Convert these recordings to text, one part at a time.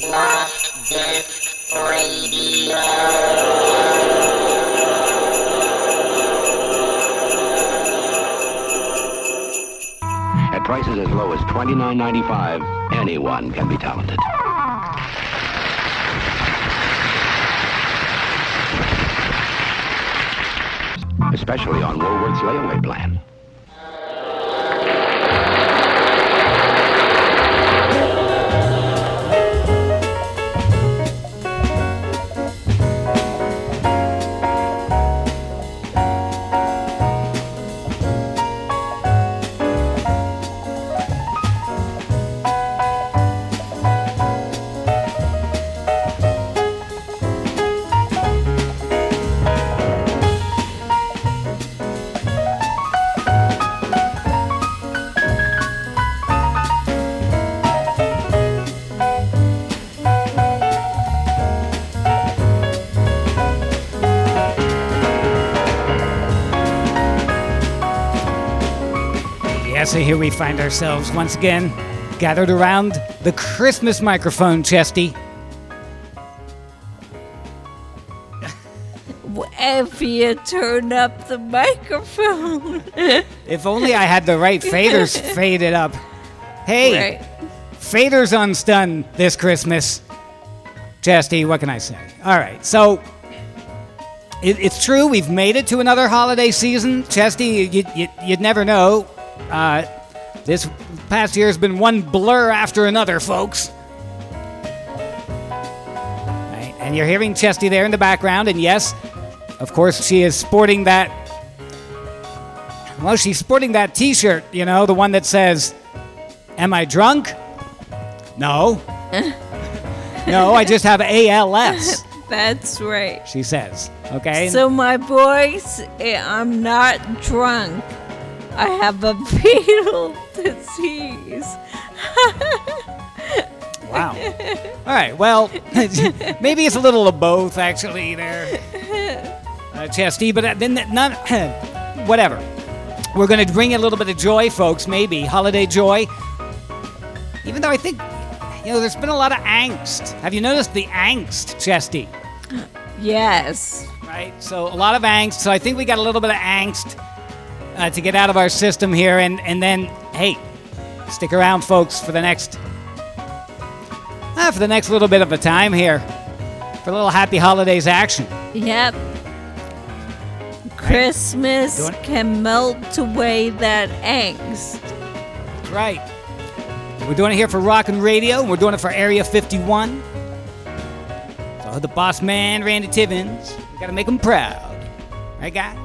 Radio. At prices as low as $29.95, anyone can be talented. Especially on Woolworth's layaway plan. So here we find ourselves once again gathered around the Christmas microphone, Chesty. If you turn up the microphone. If only I had the right faders faded up. Hey, Right. faders unstun this Christmas. Chesty, what can I say? All right, so it, it's true we've made it to another holiday season. Chesty, you, you, you'd never know. Uh, this past year has been one blur after another, folks. Right, and you're hearing Chesty there in the background, and yes, of course, she is sporting that. Well, she's sporting that T-shirt, you know, the one that says, "Am I drunk?" No. no, I just have ALS. That's right. She says. Okay. So, my boys, eh, I'm not drunk. I have a fatal disease. wow. All right. Well, maybe it's a little of both, actually. There, uh, Chesty. But uh, then that- whatever. We're going to bring a little bit of joy, folks. Maybe holiday joy. Even though I think, you know, there's been a lot of angst. Have you noticed the angst, Chesty? Yes. right? So a lot of angst. So I think we got a little bit of angst uh, to get out of our system here, and and then hey, stick around, folks, for the next uh, for the next little bit of a time here for a little happy holidays action. Yep. Christmas Doing- can melt away that angst. That's right. We're doing it here for Rockin' Radio, and we're doing it for Area 51. So the boss man, Randy Tibbins, we gotta make him proud, right, guys?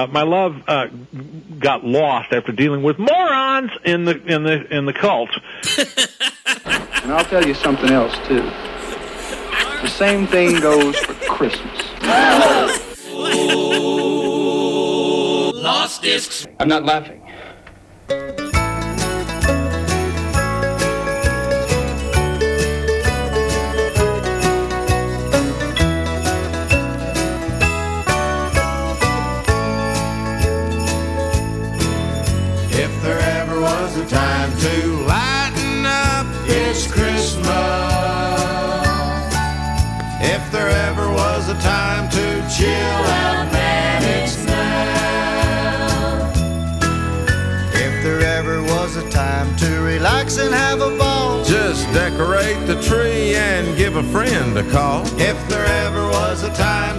Uh, my love uh, got lost after dealing with morons in the in the in the cult. And I'll tell you something else, too. The same thing goes for Christmas. Lost discs. I'm not laughing. To and have a ball, Just decorate the tree and give a friend a call. if there ever was a time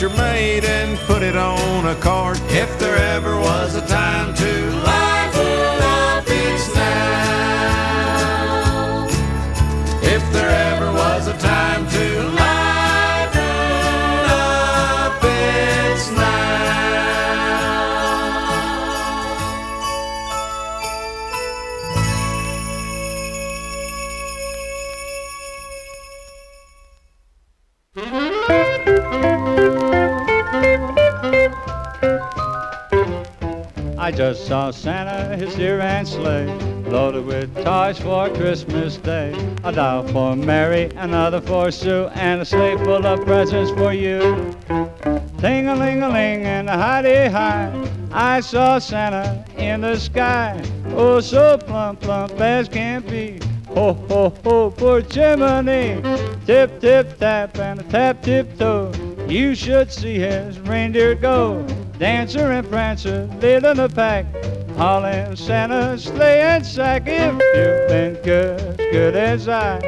your picture made and put it on a card. if I just saw Santa, his deer and sleigh, loaded with toys for Christmas Day. A doll for Mary, another for Sue, and a sleigh full of presents for you. Ting-a-ling-a-ling and a hidey-hi, I saw Santa in the sky. Oh, so plump, plump as can be. Ho, ho, ho, poor Jiminy. Tip, tip, tap, and a tap, tip, toe. You should see his reindeer go. Dancer and Prancer, lead in the pack. Hauling sleigh and sack. If you've been good, good as I.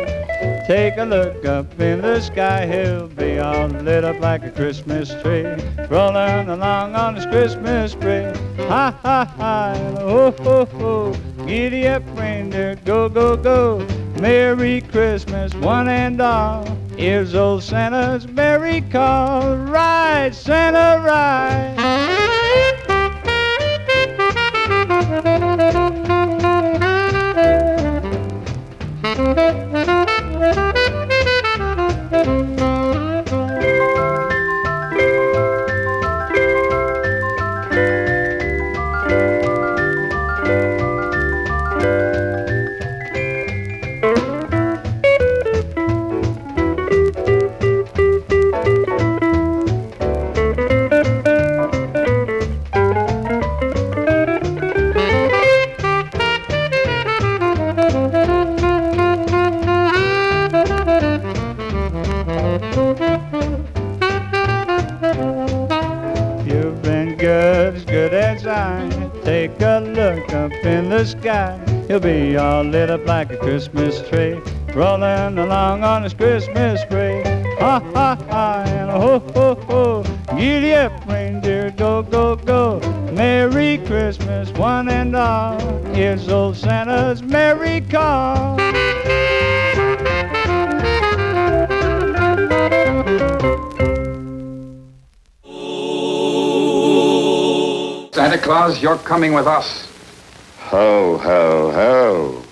Take a look up in the sky, he'll be all lit up like a Christmas tree, rolling along on his Christmas tree. Ha ha ha, ho ho ho, giddy up reindeer, go go go. Merry Christmas, one and all. Here's old Santa's merry call. Ride, Santa, You've been good, as good as I. Take a look up in the sky. He'll be all lit up like a Christmas tree, rolling along on his Christmas spree. Ha ha ha, and ho ho ho. Giddy up, reindeer, go go go. Merry Merry Christmas, one and all. Here's old Santa's merry call. Claus, you're coming with us. Ho, ho, ho.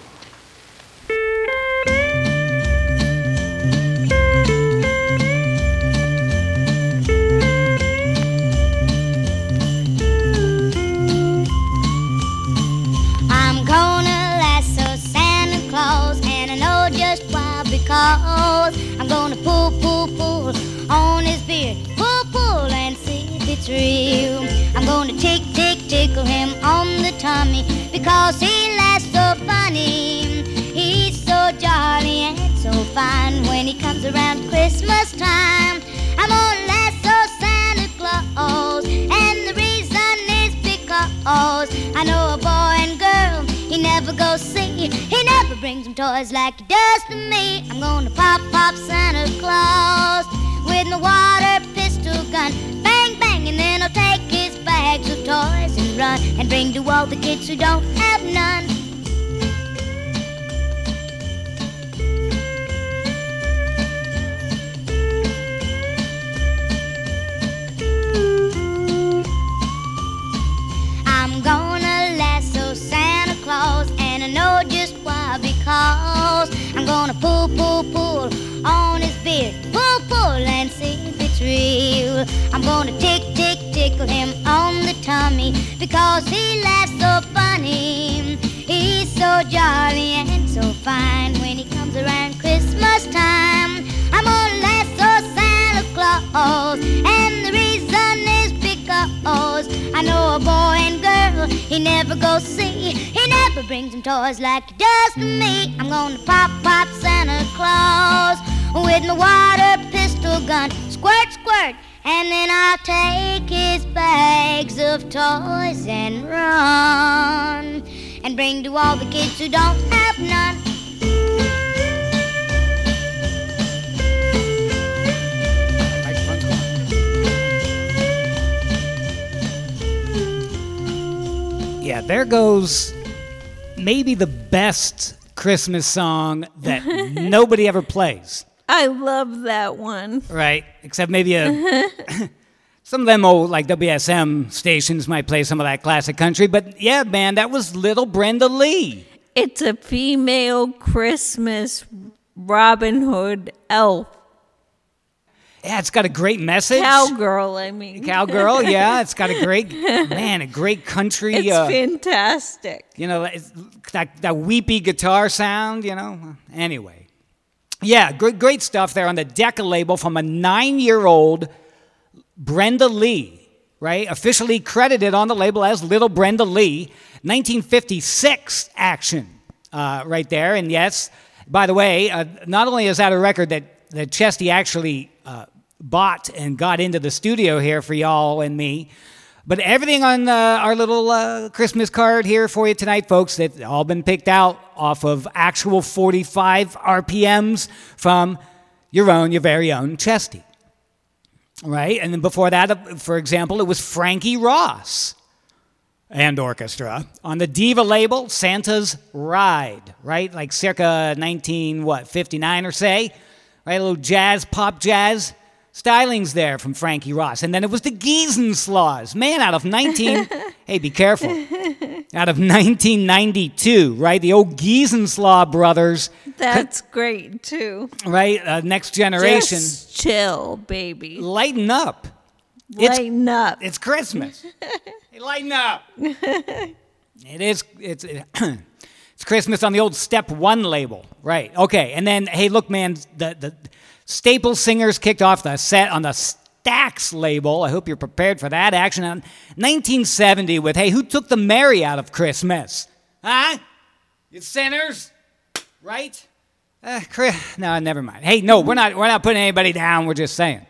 I'm gonna lasso Santa Claus, and I know just why because because he laughs so funny. He's so jolly and so fine when he comes around Christmas time. I'm gonna so Santa Claus, and the reason is because I know a boy and girl he never goes see. He never brings him toys like he does to me. I'm gonna pop, pop Santa Claus with my water pistol gun. Bang, bang, and then I'll bags of toys and run and bring to all the kids who don't have none. Never goes see. He never brings him toys like he does to me. I'm gonna pop, pop Santa Claus with my water pistol gun, squirt, squirt. And then I'll take his bags of toys and run and bring to all the kids who don't have none. Yeah, there goes maybe the best Christmas song that nobody ever plays, I love that one. right? Except maybe a. Some of them old, like WSM stations, might play some of that classic country, but yeah, man, that was Little Brenda Lee. It's a female Christmas Robin Hood elf. Yeah, it's got a great message. Cowgirl, I mean. Cowgirl, yeah, it's got a great man, a great country. It's uh, fantastic. you know, it's that that weepy guitar sound. You know. Anyway, yeah, great great stuff there on the Decca label from a nine-year-old Brenda Lee, right? Officially credited on the label as Little Brenda Lee, 1956 action, uh, right there. And yes, by the way, uh, not only is that a record that that Chesty actually uh, bought and got into the studio here for y'all and me. But everything on uh, our little uh, Christmas card here for you tonight, folks, that's all been picked out off of actual 45 RPMs from your own, your very own Chesty. Right? And then before that, for example, it was Frankie Ross and orchestra on the Diva label, Santa's Ride, right? Like circa 19, what, 59 or say? Right? A little jazz, pop jazz stylings there from Frankie Ross. And then it was the Geezinslaws. Man, out of 19, hey, be careful. Out of 1992, right? The old Geezinslaw brothers, That's great too. right? Uh, next generation. Just chill, baby. Lighten up. It's- Lighten up. It's Christmas. hey, lighten up. It is. It's. it's Christmas on the old Step One label, right? Okay, and then hey, look, man, the the Staple Singers kicked off the set on the Stax label. I hope you're prepared for that action on 1970 with hey, who took the Mary out of Christmas? Huh? You sinners, right? Uh, Chris, no, never mind. Hey, no, we're not. We're not putting anybody down. We're just saying.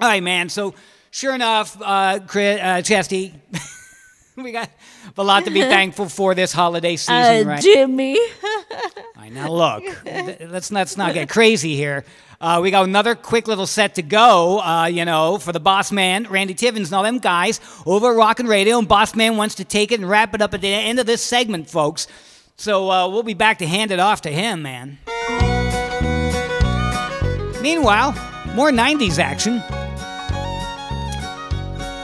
All right, man. So sure enough, uh, Chris, uh, Chesty, we got a lot to be thankful for this holiday season, Uh, right? Jimmy. I fine. Now look, let's not, let's not get crazy here. Uh, we got another quick little set to go, uh, you know, for the boss man, Randy Tivins, and all them guys over at Rockin' Radio. And Boss Man wants to take it and wrap it up at the end of this segment, folks. So uh, we'll be back to hand it off to him, man. Meanwhile, more 90s action.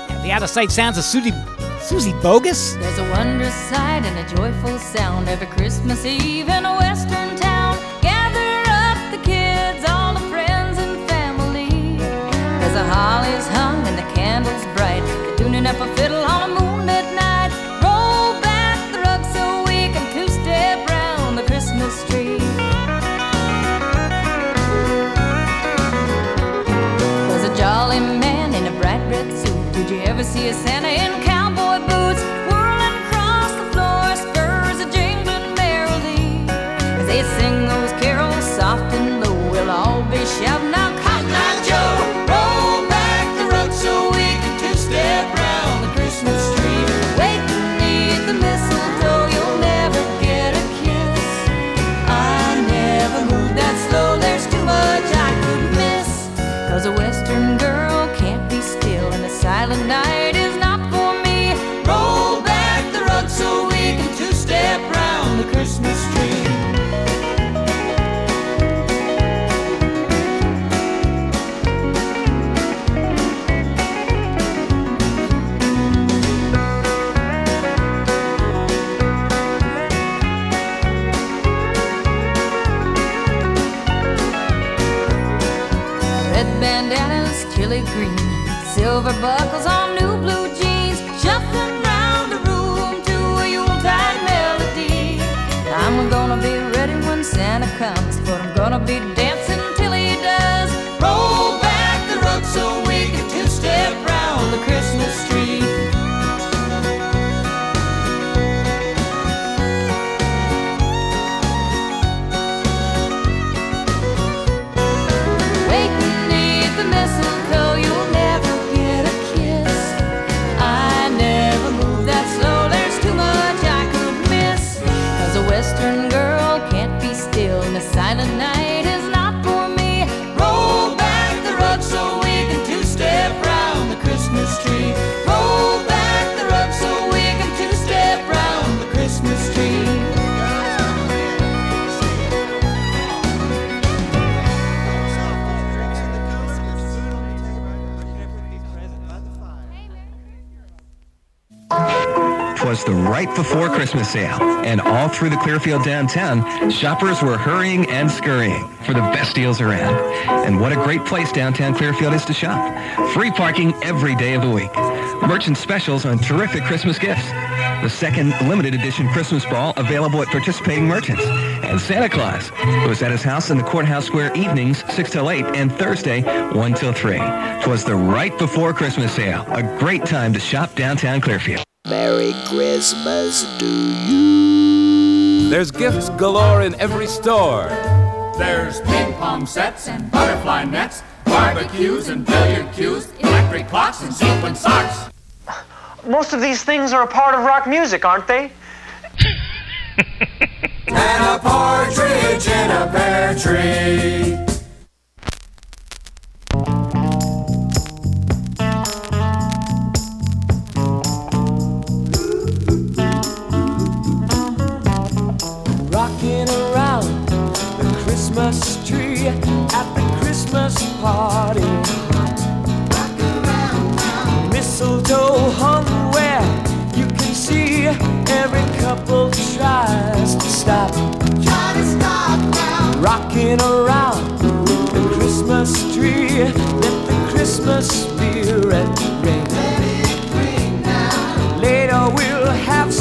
Yeah, the out of sight sounds of Suzy, Suzy Bogguss. There's a wondrous sight and a joyful sound every Christmas Eve in a western town. Gather up the kids, all the friends and family. As the holly's hung and the candles bright, they're tuning up a fiddle on a moonlit night. Roll back the rug so we can two-step round the Christmas tree. was a jolly man in a bright red suit. Did you ever see a Santa in Red bandanas, chili green, silver buckles on new blue jeans, shuffling round the room to a Yuletide melody. I'm gonna be ready when Santa comes, but I'm gonna be dancing the right before Christmas sale, and all through the Clearfield downtown, shoppers were hurrying and scurrying for the best deals around. And what a great place downtown Clearfield is to shop. Free parking every day of the week. Merchant specials on terrific Christmas gifts. The second limited edition Christmas ball available at participating merchants. And Santa Claus, who was at his house in the Courthouse Square evenings 6 till 8 and Thursday 1 till 3. Twas the right before Christmas sale. A great time to shop downtown Clearfield. Merry Christmas to you. There's gifts galore in every store. There's ping pong sets and butterfly nets, barbecues and billiard cues, electric clocks and sequin socks. Most of these things are a part of rock music, aren't they? And a partridge in a pear tree. At the Christmas party. Mistletoe hung where you can see every couple tries to stop. Try to stop now. Rocking around the Christmas tree, let the Christmas spirit ring. Later we'll have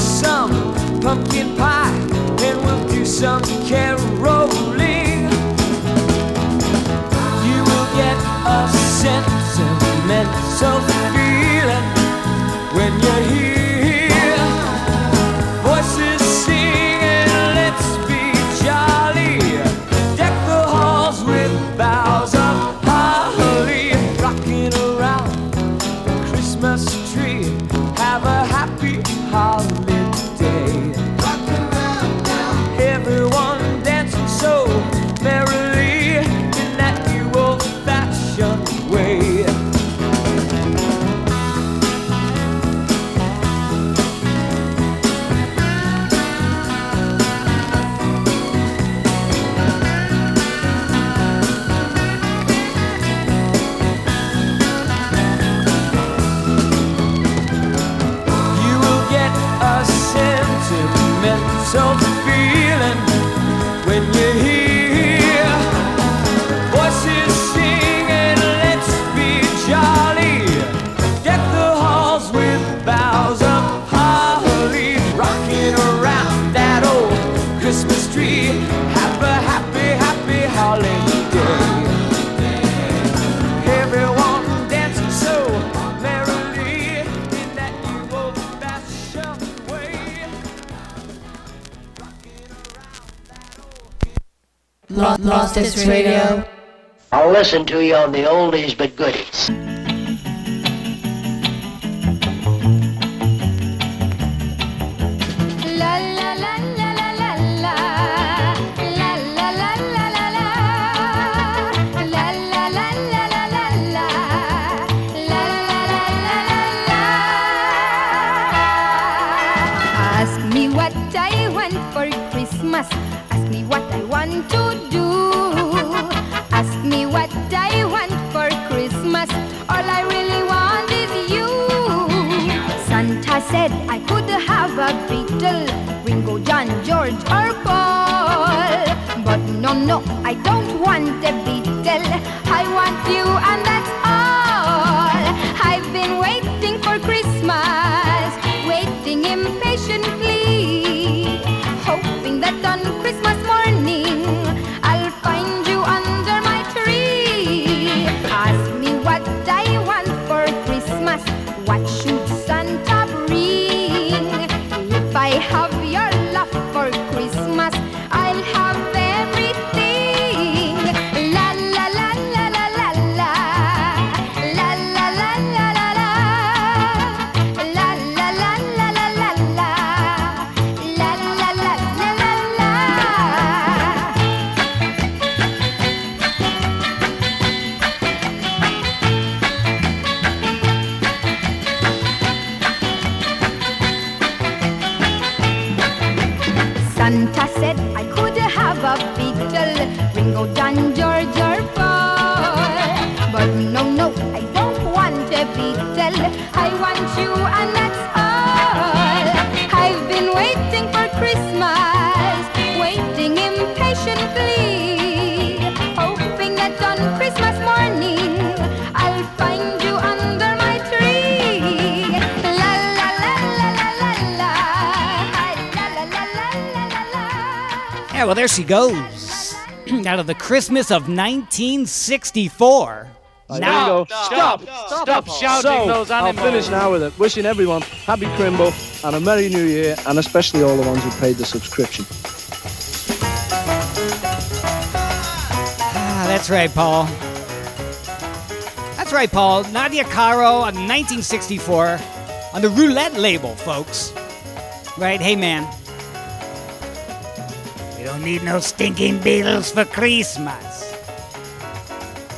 Lo- Lostest Radio. I'll listen to you on the oldies but goodies. La la la la said I could have a Beatle, Ringo, John, George, or Paul. But no, no, I don't well, there she goes. Out of the Christmas of 1964. There you go. Stop! Stop shouting so, those I'll animals. finish now with it. Wishing everyone happy Crimble and a Merry New Year, and especially all the ones who paid the subscription. Ah, that's right, Paul. That's right, Paul. Nadia Caro on 1964 on the Roulette label, folks. Right? Hey, man. Don't need no stinking Beatles for Christmas.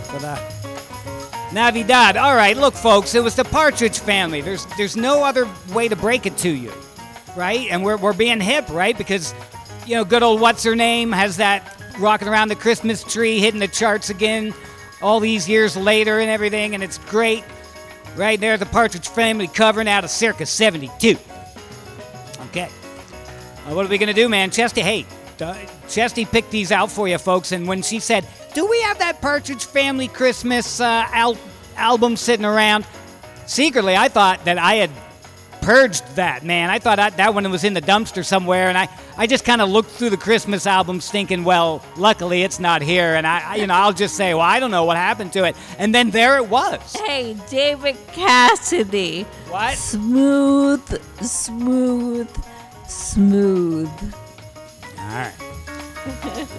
For the Navidad. All right, look, folks. It was the Partridge Family. There's there's no other way to break it to you, right? And we're we're being hip, right? Because you know, good old what's her name has that rocking around the Christmas tree, hitting the charts again, all these years later and everything, and it's great. Right there, the Partridge Family covering out of circa '72. Okay. Uh, what are we gonna do, man? Chesty, hey, uh, Chesty picked these out for you, folks. And when she said, "Do we have that Partridge Family Christmas uh, al- album sitting around?" Secretly, I thought that I had purged that. Man, I thought I, that one was in the dumpster somewhere, and I, I just kind of looked through the Christmas albums, thinking, "Well, luckily it's not here." And I, I, you know, I'll just say, "Well, I don't know what happened to it." And then there it was. Hey, David Cassidy. What? Smooth, smooth, smooth. All right.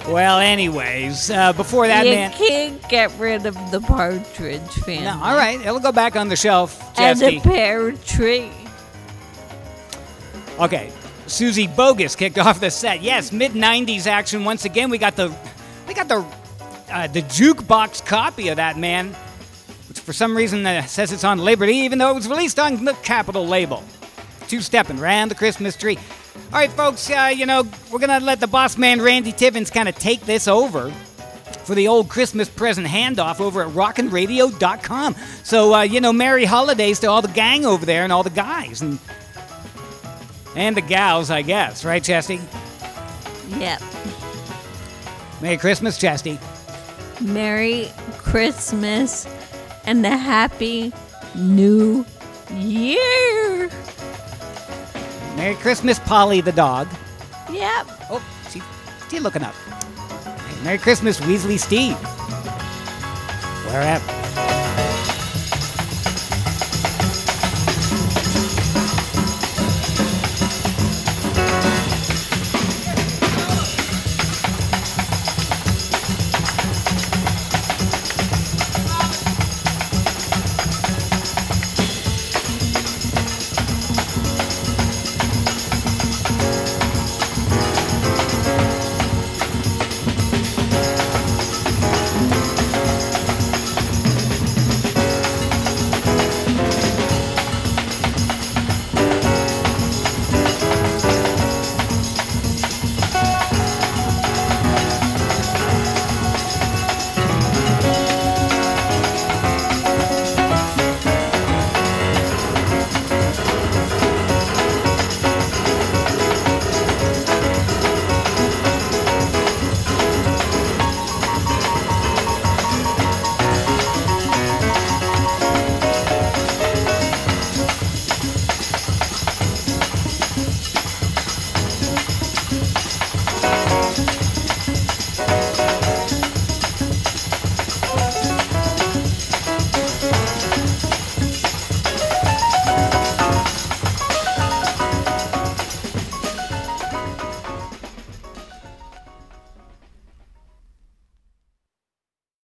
Well, anyways, uh, before that, you man. can't get rid of the partridge family. No, all right, it'll go back on the shelf, And Chesty. the pear tree. Okay, Suzy Bogguss kicked off the set. Yes, mid '90s action once again. We got the, we got the, uh, the jukebox copy of that man, which for some reason uh, says it's on Liberty, even though it was released on the Capitol label. Two stepping around the Christmas tree. All right, folks. Uh, you know we're gonna let the boss man Randy Tivins kind of take this over for the old Christmas present handoff over at rockinradio.com. So, uh, you know, Merry Holidays to all the gang over there and all the guys and and the gals, I guess. Right, Chesty? Yep. Merry Christmas, Chesty. Merry Christmas and a Happy New Year. Merry Christmas, Polly the dog. Yep. Oh, she, she looking up. Merry Christmas, Weasley Steve. Wherever.